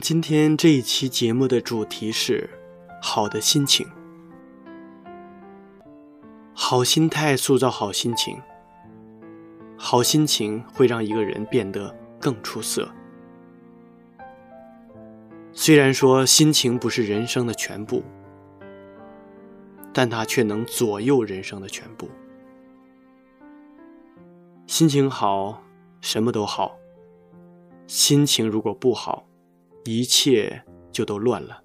今天这一期节目的主题是“好的心情”。好心态塑造好心情，好心情会让一个人变得更出色。虽然说心情不是人生的全部，但它却能左右人生的全部。心情好，什么都好；心情如果不好，一切就都乱了。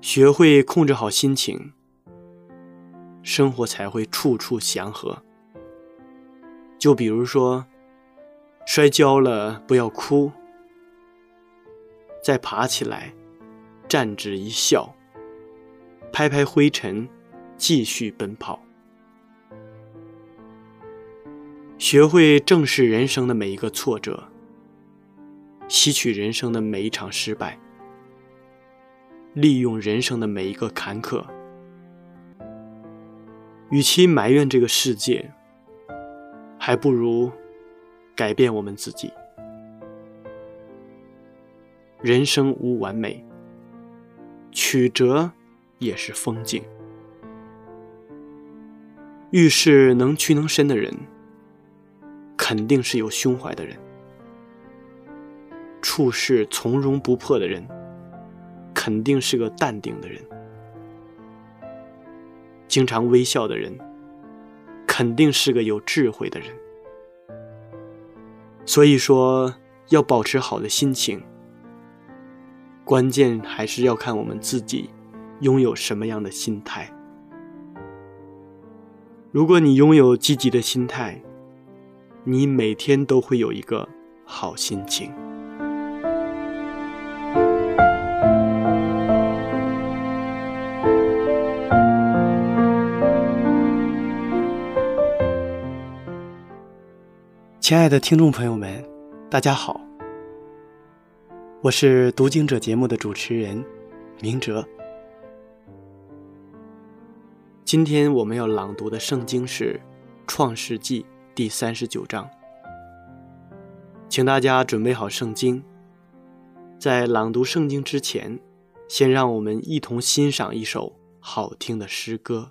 学会控制好心情，生活才会处处祥和。就比如说，摔跤了不要哭，再爬起来，站直一笑，拍拍灰尘，继续奔跑。学会正视人生的每一个挫折。吸取人生的每一场失败，利用人生的每一个坎坷。与其埋怨这个世界，还不如改变我们自己。人生无完美，曲折也是风景。遇事能屈能伸的人，肯定是有胸怀的人。处事从容不迫的人，肯定是个淡定的人；经常微笑的人，肯定是个有智慧的人。所以说，要保持好的心情，关键还是要看我们自己拥有什么样的心态。如果你拥有积极的心态，你每天都会有一个好心情。亲爱的听众朋友们，大家好，我是读经者节目的主持人明哲。今天我们要朗读的圣经是《创世纪》第三十九章，请大家准备好圣经。在朗读圣经之前，先让我们一同欣赏一首好听的诗歌。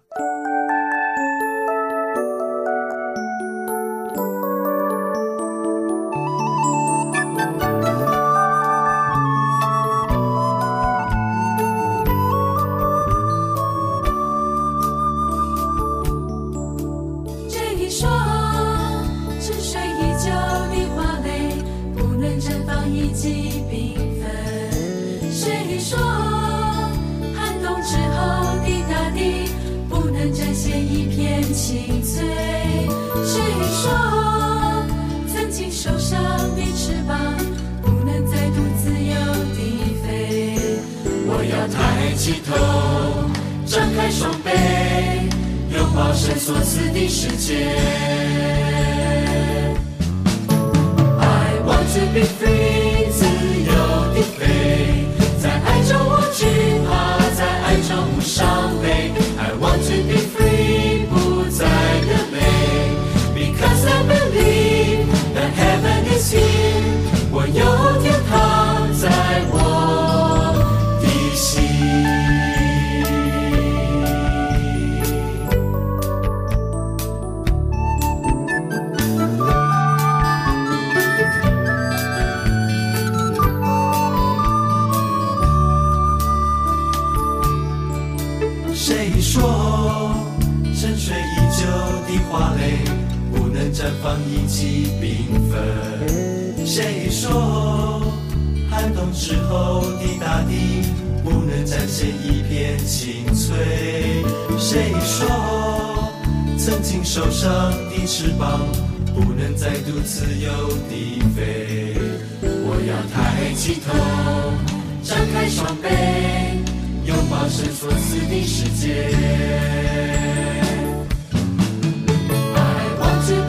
心碎谁说曾经受伤的翅膀不能再度自由地飞。我要抬起头张开双臂拥抱圣索斯的世界。I want to be 绽放一起缤纷？谁说寒冬之后的大地不能展现一片青翠？谁说曾经受伤的翅膀不能再度自由地飞？我要抬起头，张开双臂。拥抱神所赐的世界。want to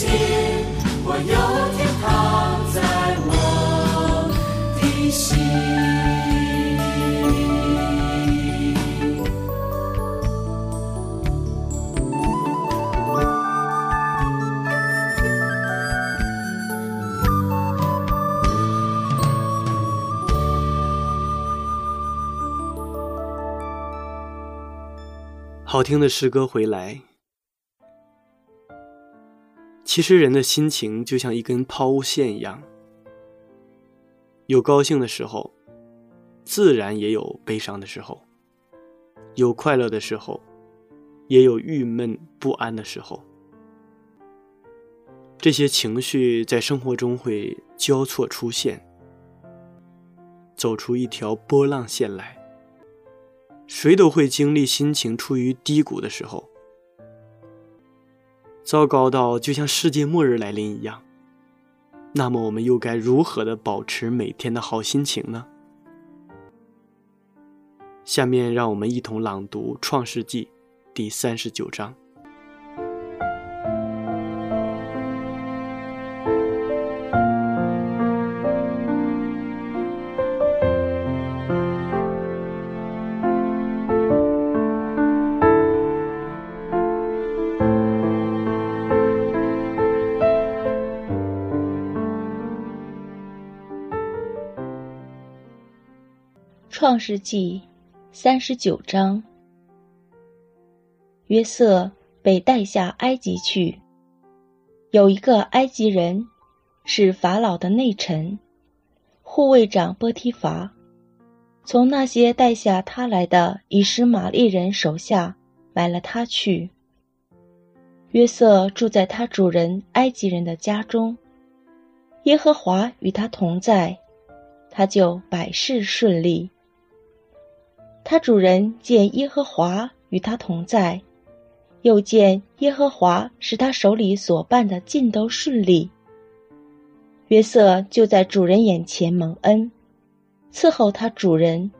今我有天堂在我的心。好听的诗歌回来。其实人的心情就像一根抛物线一样，有高兴的时候，自然也有悲伤的时候；有快乐的时候，也有郁闷不安的时候。这些情绪在生活中会交错出现，走出一条波浪线来。谁都会经历心情处于低谷的时候，糟糕到就像世界末日来临一样。那么，我们又该如何的保持每天的好心情呢？下面让我们一同朗读《创世纪》第三十九章。创世纪三十九章，约瑟被带下埃及去。有一个埃及人，是法老的内臣，护卫长波提乏，从那些带下他来的以实玛利人手下买了他去。约瑟住在他主人埃及人的家中，耶和华与他同在，他就百事顺利。他主人见耶和华与他同在，又见耶和华使他手里所办的尽都顺利。约瑟就在主人眼前蒙恩，伺候他主人，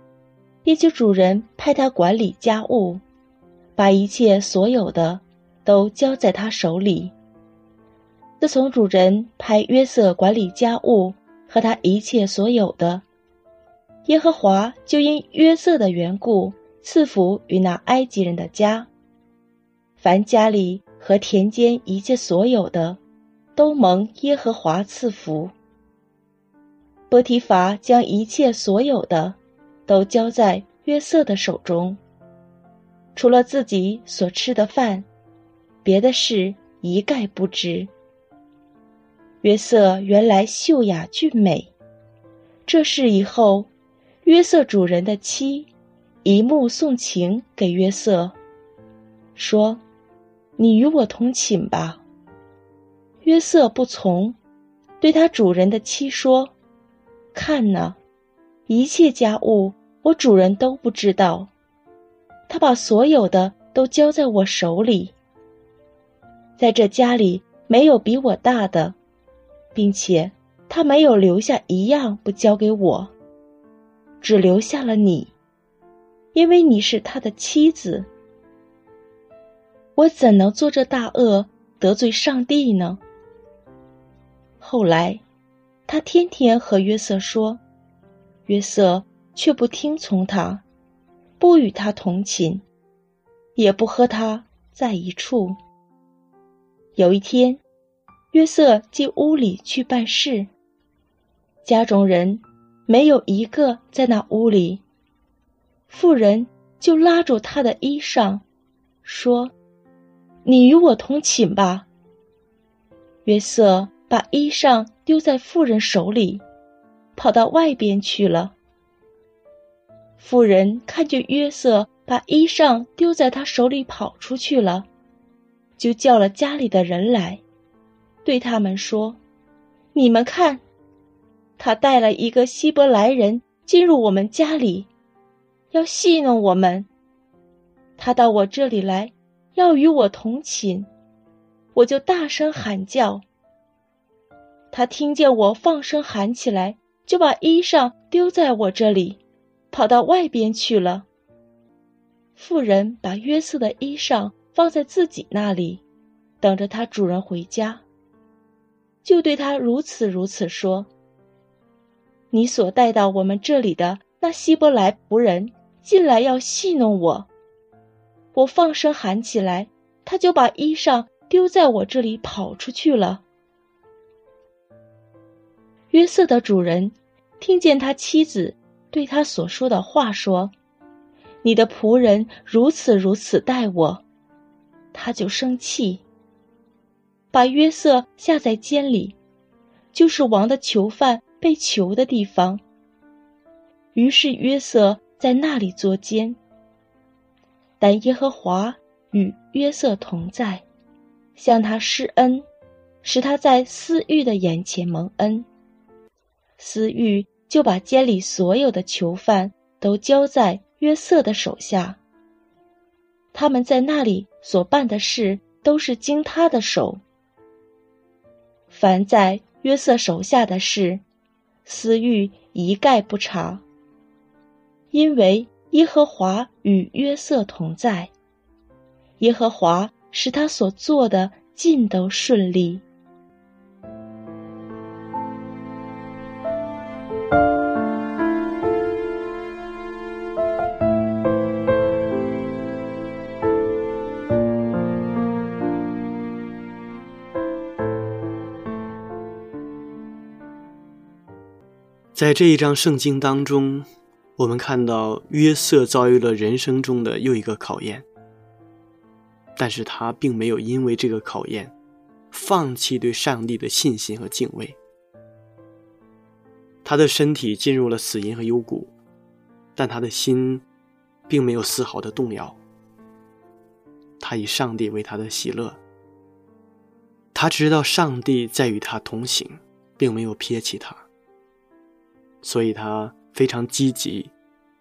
也就主人派他管理家务，把一切所有的都交在他手里。自从主人派约瑟管理家务和他一切所有的。耶和华就因约瑟的缘故赐福于那埃及人的家，凡家里和田间一切所有的，都蒙耶和华赐福。波提乏将一切所有的，都交在约瑟的手中，除了自己所吃的饭，别的事一概不知。约瑟原来秀雅俊美，这事以后。约瑟主人的妻，一目送情给约瑟，说：“你与我同寝吧。”约瑟不从，对他主人的妻说：“看哪，一切家务我主人都不知道，他把所有的都交在我手里。在这家里没有比我大的，并且他没有留下一样不交给我，只留下了你，因为你是他的妻子。我怎能做这大恶得罪上帝呢？后来，他天天和约瑟说，约瑟却不听从他，不与他同寝，也不和他在一处。有一天，约瑟进屋里去办事，家中人没有一个在那屋里，妇人就拉住他的衣裳，说：“你与我同寝吧。”约瑟。把衣裳丢在妇人手里，跑到外边去了。妇人看见约瑟把衣裳丢在他手里跑出去了，就叫了家里的人来，对他们说：“你们看，他带了一个希伯来人进入我们家里，要戏弄我们。他到我这里来，要与我同寝，我就大声喊叫。”他听见我放声喊起来，就把衣裳丢在我这里，跑到外边去了。妇人把约瑟的衣裳放在自己那里，等着他主人回家。就对他如此如此说：“你所带到我们这里的那希伯来仆人进来要戏弄我，我放声喊起来，他就把衣裳丢在我这里跑出去了。”约瑟的主人听见他妻子对他所说的话，说：“你的仆人如此如此待我。”他就生气，把约瑟下在监里，就是王的囚犯被囚的地方。于是约瑟在那里作监。但耶和华与约瑟同在，向他施恩，使他在私欲的眼前蒙恩。私欲就把监里所有的囚犯都交在约瑟的手下。他们在那里所办的事都是经他的手。凡在约瑟手下的事，私欲一概不查，因为耶和华与约瑟同在，耶和华使他所做的尽都顺利。在这一章圣经当中，我们看到约瑟遭遇了人生中的又一个考验，但是他并没有因为这个考验，放弃对上帝的信心和敬畏。他的身体进入了死荫和幽谷，但他的心，并没有丝毫的动摇。他以上帝为他的喜乐，他知道上帝在与他同行，并没有撇弃他。所以他非常积极、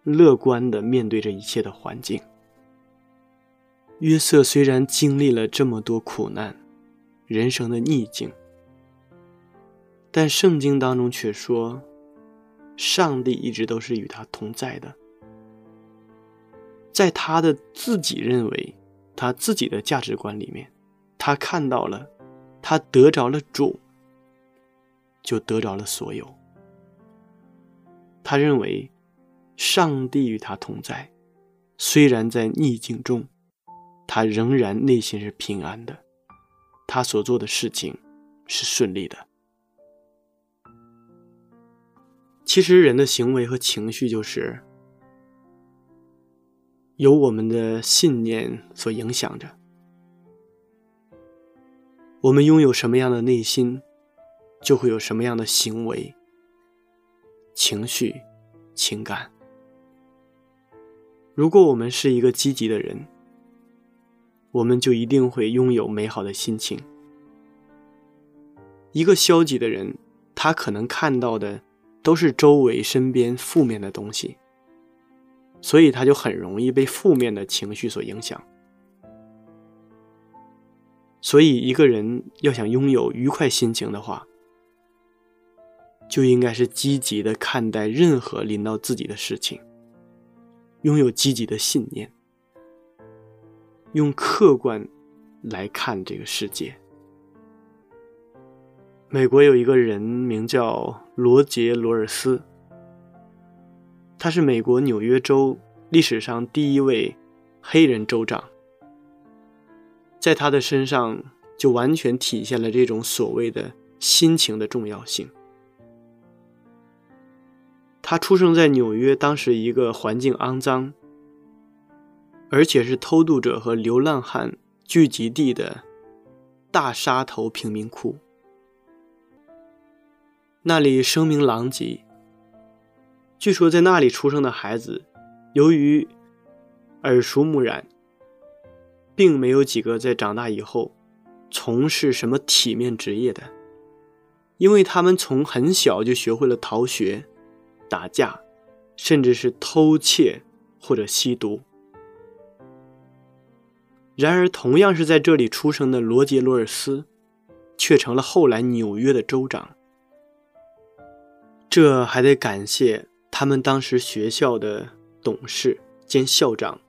乐观地面对着一切的环境。约瑟虽然经历了这么多苦难、人生的逆境，但圣经当中却说，上帝一直都是与他同在的。在他的自己认为、他自己的价值观里面，他看到了，他得着了主，就得着了所有。他认为，上帝与他同在，虽然在逆境中，他仍然内心是平安的，他所做的事情是顺利的。其实，人的行为和情绪就是由我们的信念所影响着。我们拥有什么样的内心，就会有什么样的行为。情绪、情感。如果我们是一个积极的人，我们就一定会拥有美好的心情。一个消极的人，他可能看到的都是周围身边负面的东西。所以他就很容易被负面的情绪所影响。所以，一个人要想拥有愉快心情的话，就应该是积极的看待任何临到自己的事情，拥有积极的信念，用客观来看这个世界。美国有一个人名叫罗杰·罗尔斯，他是美国纽约州历史上第一位黑人州长。在他的身上，就完全体现了这种所谓的心情的重要性。他出生在纽约，当时一个环境肮脏，而且是偷渡者和流浪汉聚集地的大沙头贫民窟。那里声名狼藉。据说在那里出生的孩子，由于耳濡目染。并没有几个在长大以后从事什么体面职业的，因为他们从很小就学会了逃学、打架，甚至是偷窃或者吸毒。然而，同样是在这里出生的罗杰·罗尔斯，却成了后来纽约的州长。这还得感谢他们当时学校的董事兼校长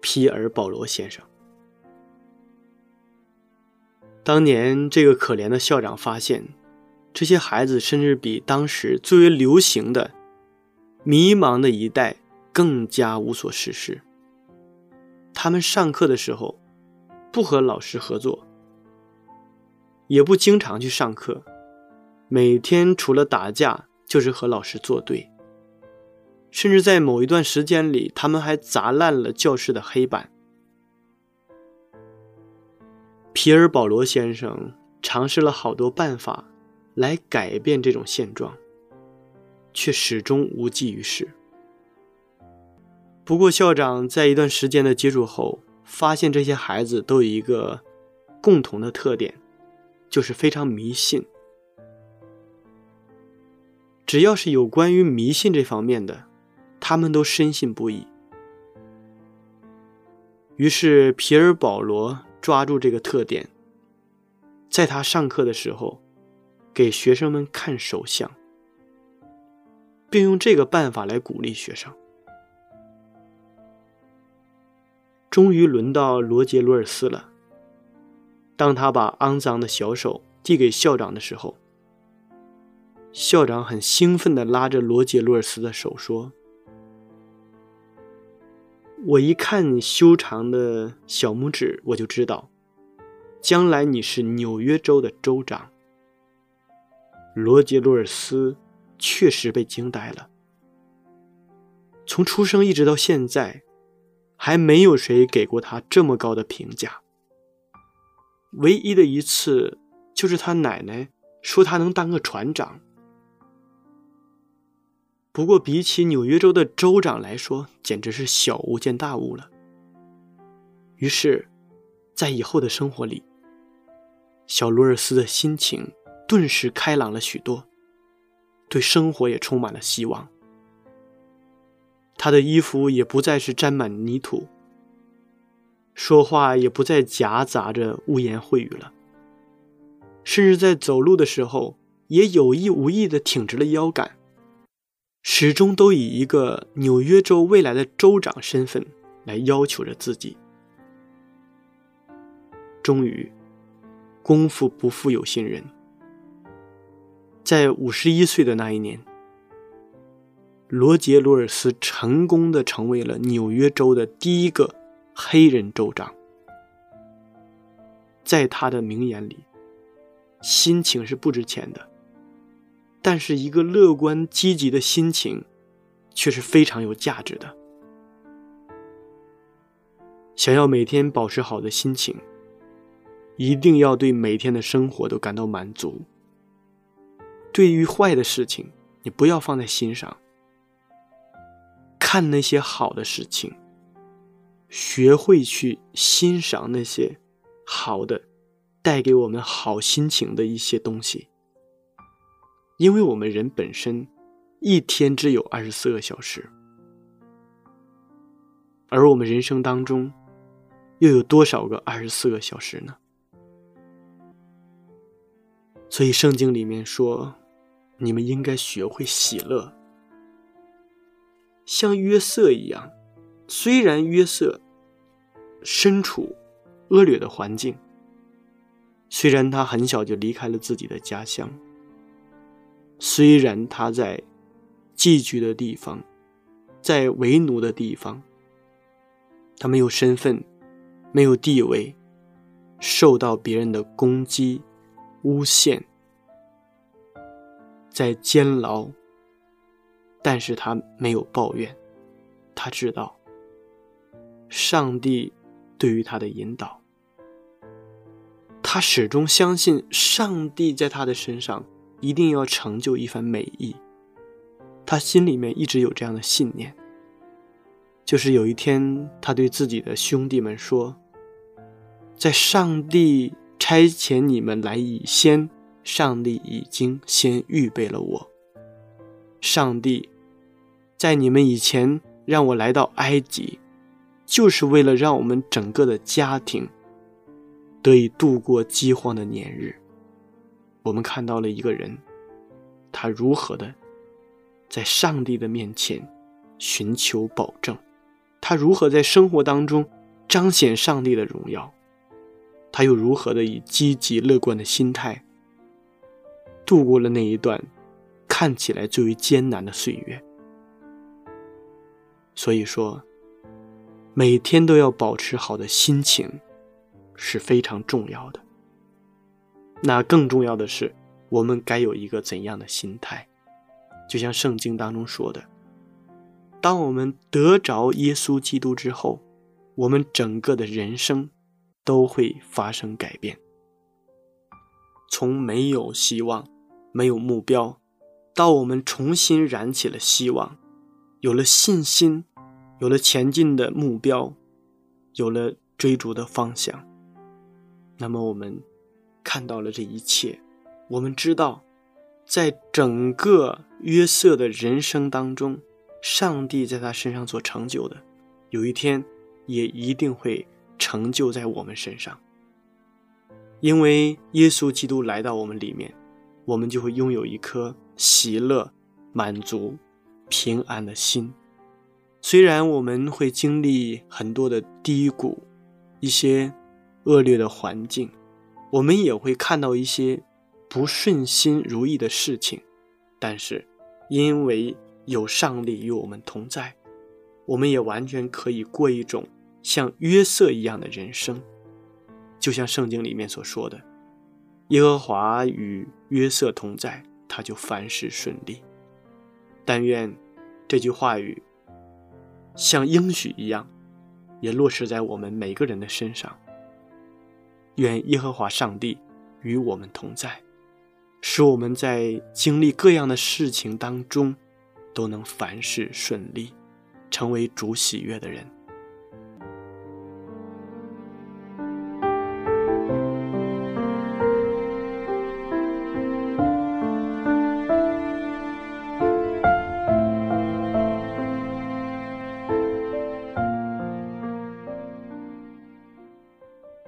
皮尔·保罗先生。当年，这个可怜的校长发现，这些孩子甚至比当时最为流行的迷茫的一代更加无所事事。他们上课的时候不和老师合作，也不经常去上课，每天除了打架就是和老师作对，甚至在某一段时间里，他们还砸烂了教室的黑板。皮尔·保罗先生尝试了好多办法来改变这种现状，却始终无济于事。不过，校长在一段时间的接触后，发现这些孩子都有一个共同的特点，就是非常迷信。只要是有关于迷信这方面的，他们都深信不疑。于是，皮尔·保罗。抓住这个特点，在他上课的时候，给学生们看手相，并用这个办法来鼓励学生。终于轮到罗杰·罗尔斯了。当他把肮脏的小手递给校长的时候，校长很兴奋地拉着罗杰·罗尔斯的手说。我一看你修长的小拇指，我就知道，将来你是纽约州的州长。罗杰·罗尔斯确实被惊呆了。从出生一直到现在，还没有谁给过他这么高的评价。唯一的一次，就是他奶奶说他能当个船长。不过，比起纽约州的州长来说，简直是小巫见大巫了。于是，在以后的生活里，小罗尔斯的心情顿时开朗了许多，对生活也充满了希望。他的衣服也不再是沾满泥土，说话也不再夹杂着污言秽语了，甚至在走路的时候，也有意无意地挺直了腰杆。始终都以一个纽约州未来的州长身份来要求着自己。终于，功夫不负有心人，在五十一岁的那一年，罗杰·罗尔斯成功的成为了纽约州的第一个黑人州长。在他的名言里，心情是不值钱的。但是，一个乐观积极的心情，却是非常有价值的。想要每天保持好的心情，一定要对每天的生活都感到满足。对于坏的事情，你不要放在心上。看那些好的事情，学会去欣赏那些好的，带给我们好心情的一些东西。因为我们人本身一天只有二十四个小时，而我们人生当中，又有多少个二十四个小时呢？所以圣经里面说，你们应该学会喜乐，像约瑟一样。虽然约瑟身处恶劣的环境，虽然他很小就离开了自己的家乡，虽然他在寄居的地方，在为奴的地方，他没有身份，没有地位，受到别人的攻击、诬陷，在监牢，但是他没有抱怨，他知道。上帝对于他的引导，他始终相信上帝在他的身上一定要成就一番美意。他心里面一直有这样的信念，就是有一天他对自己的兄弟们说：“在上帝差遣你们来以先，上帝已经先预备了我。上帝在你们以前让我来到埃及。”就是为了让我们整个的家庭得以度过饥荒的年日。我们看到了一个人，他如何的在上帝的面前寻求保证，他如何在生活当中彰显上帝的荣耀，他又如何的以积极乐观的心态度过了那一段看起来最为艰难的岁月。所以说。每天都要保持好的心情，是非常重要的。那更重要的是，我们该有一个怎样的心态？就像圣经当中说的，当我们得着耶稣基督之后，我们整个的人生都会发生改变。从没有希望、没有目标，到我们重新燃起了希望，有了信心。有了前进的目标，有了追逐的方向，那么我们看到了这一切。我们知道，在整个约瑟的人生当中，上帝在他身上所成就的，有一天也一定会成就在我们身上。因为耶稣基督来到我们里面，我们就会拥有一颗喜乐、满足、平安的心。虽然我们会经历很多的低谷，一些恶劣的环境，我们也会看到一些不顺心如意的事情，但是因为有上帝与我们同在，我们也完全可以过一种像约瑟一样的人生。就像圣经里面所说的：“耶和华与约瑟同在，他就凡事顺利。”但愿这句话语。像应许一样，也落实在我们每个人的身上。愿耶和华上帝与我们同在，使我们在经历各样的事情当中，都能凡事顺利，成为主喜悦的人。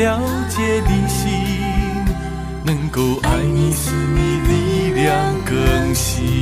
了解的心，能够爱你使你力量更新。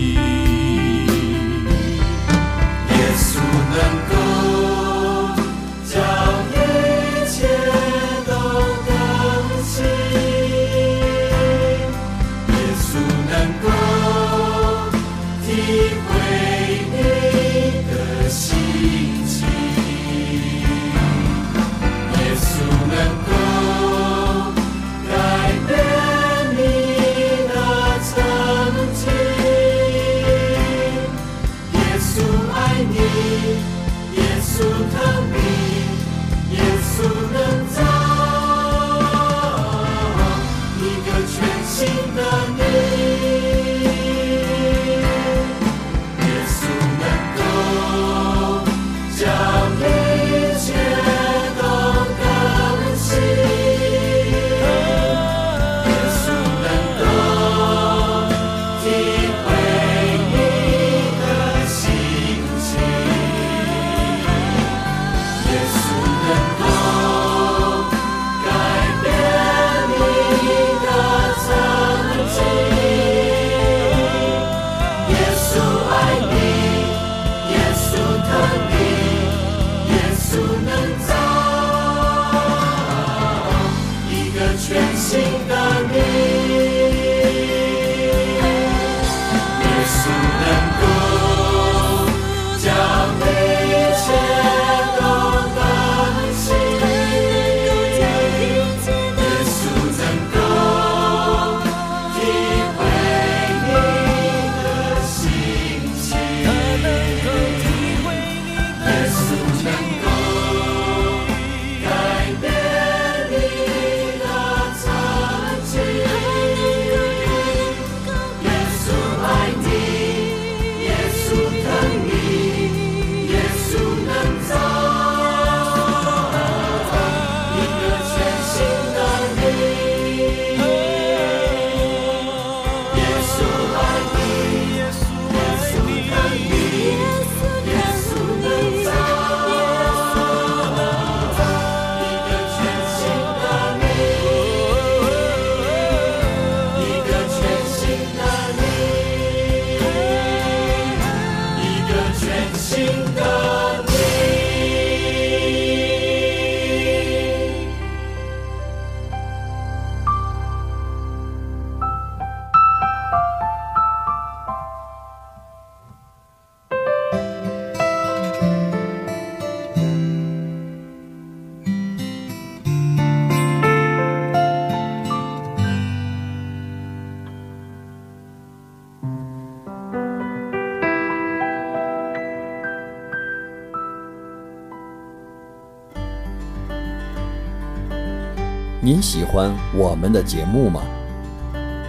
您喜欢我们的节目吗？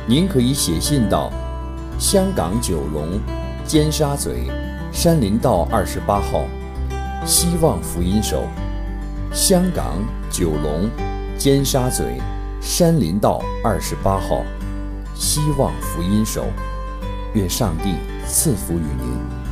您可以写信到香港九龙尖沙咀山林道二十八号，希望福音手。香港九龙尖沙咀山林道二十八号，希望福音手。愿上帝赐福于您。